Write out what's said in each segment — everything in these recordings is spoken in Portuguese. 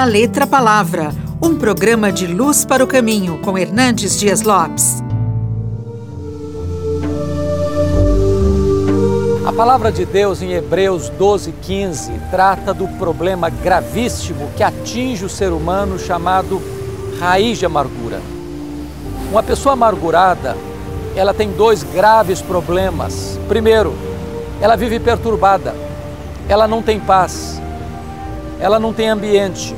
da Letra Palavra, um programa de luz para o caminho com Hernandes Dias Lopes. A palavra de Deus em Hebreus 12, 15 trata do problema gravíssimo que atinge o ser humano chamado raiz de amargura. Uma pessoa amargurada, ela tem dois graves problemas. Primeiro, ela vive perturbada, ela não tem paz, ela não tem ambiente,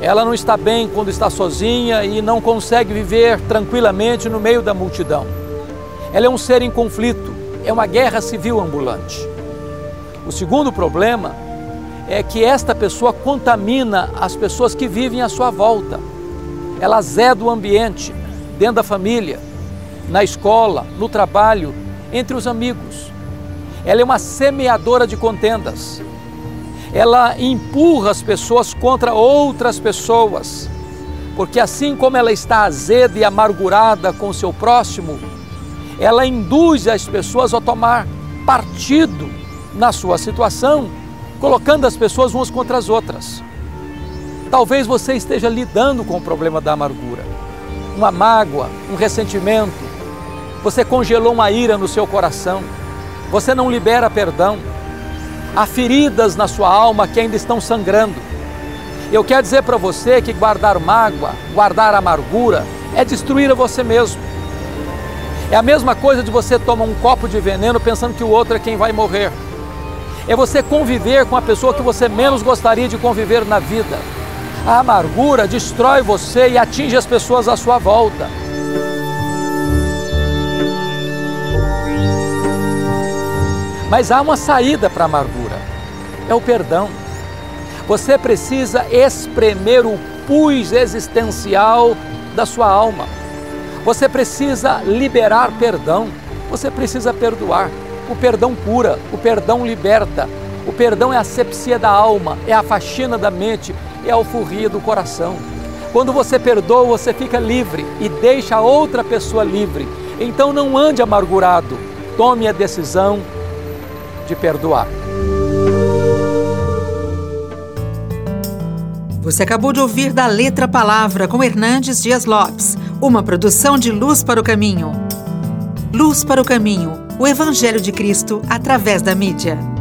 ela não está bem quando está sozinha e não consegue viver tranquilamente no meio da multidão. Ela é um ser em conflito, é uma guerra civil ambulante. O segundo problema é que esta pessoa contamina as pessoas que vivem à sua volta. Ela azeda o ambiente, dentro da família, na escola, no trabalho, entre os amigos. Ela é uma semeadora de contendas. Ela empurra as pessoas contra outras pessoas, porque assim como ela está azeda e amargurada com o seu próximo, ela induz as pessoas a tomar partido na sua situação, colocando as pessoas umas contra as outras. Talvez você esteja lidando com o problema da amargura, uma mágoa, um ressentimento, você congelou uma ira no seu coração você não libera perdão. Há feridas na sua alma que ainda estão sangrando. Eu quero dizer para você que guardar mágoa, guardar amargura, é destruir a você mesmo. É a mesma coisa de você tomar um copo de veneno pensando que o outro é quem vai morrer. É você conviver com a pessoa que você menos gostaria de conviver na vida. A amargura destrói você e atinge as pessoas à sua volta. Mas há uma saída para a amargura: é o perdão. Você precisa espremer o pus existencial da sua alma. Você precisa liberar perdão. Você precisa perdoar. O perdão cura, o perdão liberta. O perdão é a asepsia da alma, é a faxina da mente, é a alforria do coração. Quando você perdoa, você fica livre e deixa a outra pessoa livre. Então não ande amargurado. Tome a decisão de perdoar. Você acabou de ouvir da Letra Palavra com Hernandes Dias Lopes, uma produção de Luz para o Caminho. Luz para o Caminho, o Evangelho de Cristo através da mídia.